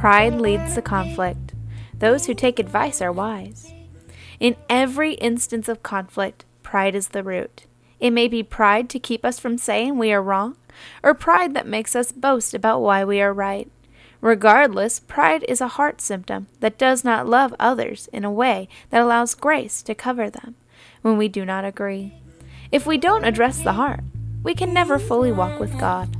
Pride leads to conflict. Those who take advice are wise. In every instance of conflict, pride is the root. It may be pride to keep us from saying we are wrong, or pride that makes us boast about why we are right. Regardless, pride is a heart symptom that does not love others in a way that allows grace to cover them when we do not agree. If we don't address the heart, we can never fully walk with God.